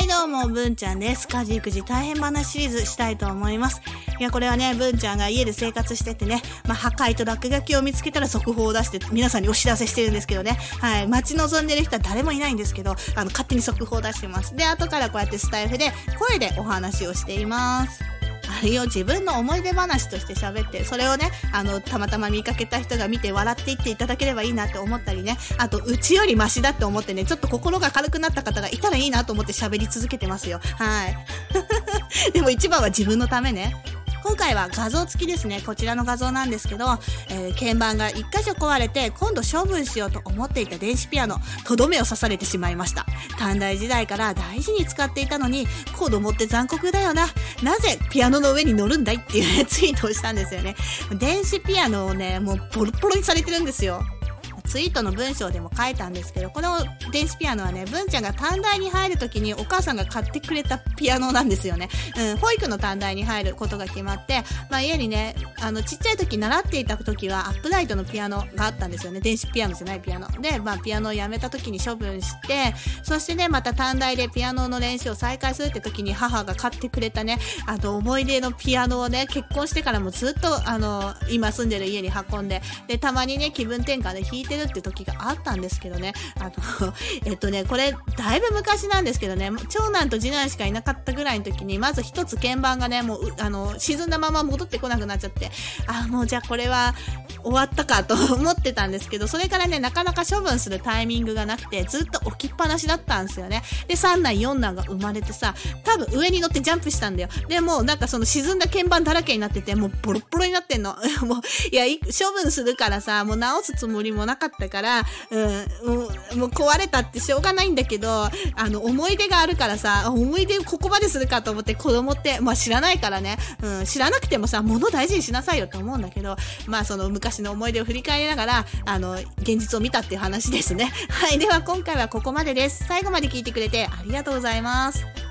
はい、どうも、文ちゃんです。家事育児大変話シリーズしたいと思います。いや、これはね、文ちゃんが家で生活しててね、まあ、破壊と落書きを見つけたら速報を出して、皆さんにお知らせしてるんですけどね。はい、待ち望んでる人は誰もいないんですけど、あの、勝手に速報を出してます。で、後からこうやってスタイフで、声でお話をしています。れを自分の思い出話として喋って、それをね、あの、たまたま見かけた人が見て笑っていっていただければいいなって思ったりね、あと、うちよりマシだって思ってね、ちょっと心が軽くなった方がいたらいいなと思って喋り続けてますよ。はい。でも一番は自分のためね。回は画像付きですね。こちらの画像なんですけど、えー鍵盤が1箇所壊れて、今度処分しようと思っていた電子ピアノ、とどめを刺されてしまいました。短大時代から大事に使っていたのに、子供って残酷だよな。なぜピアノの上に乗るんだいっていうね、ツイートをしたんですよね。電子ピアノをね、もうボロボロにされてるんですよ。ツイートの文章でも書いたんですけど、この電子ピアノはね、文ちゃんが短大に入るときにお母さんが買ってくれたピアノなんですよね。うん、保育の短大に入ることが決まって、まあ家にね、あの、ちっちゃい時習っていた時はアップライトのピアノがあったんですよね。電子ピアノじゃないピアノ。で、まあピアノをやめた時に処分して、そしてね、また短大でピアノの練習を再開するって時に母が買ってくれたね、あの、思い出のピアノをね、結婚してからもずっと、あの、今住んでる家に運んで、で、たまにね、気分転換で弾いてるって時があったんですけどね、あの、えっとね、これ、だいぶ昔なんですけどね、長男と次男しかいなかったぐらいの時に、まず一つ鍵盤がね、もう、あの、沈んだまま戻ってこなくなっちゃって、あ、もうじゃあこれは終わったかと思ってたんですけど、それからね、なかなか処分するタイミングがなくて、ずっと置きっぱなしだったんですよね。で、三男、四男が生まれてさ、多分上に乗ってジャンプしたんだよ。で、もうなんかその沈んだ鍵盤だらけになってて、もうボロボロになってんの。もう、いや、処分するからさ、もう直すつもりもなかったったから、うん、もう、壊れたってしょうがないんだけど、あの、思い出があるからさ、思い出をここまでするかと思って子供って、まあ知らないからね、うん、知らなくてもさ、物大事にしなさいよって思うんだけど、まあその昔の思い出を振り返りながら、あの、現実を見たっていう話ですね。はい、では今回はここまでです。最後まで聞いてくれてありがとうございます。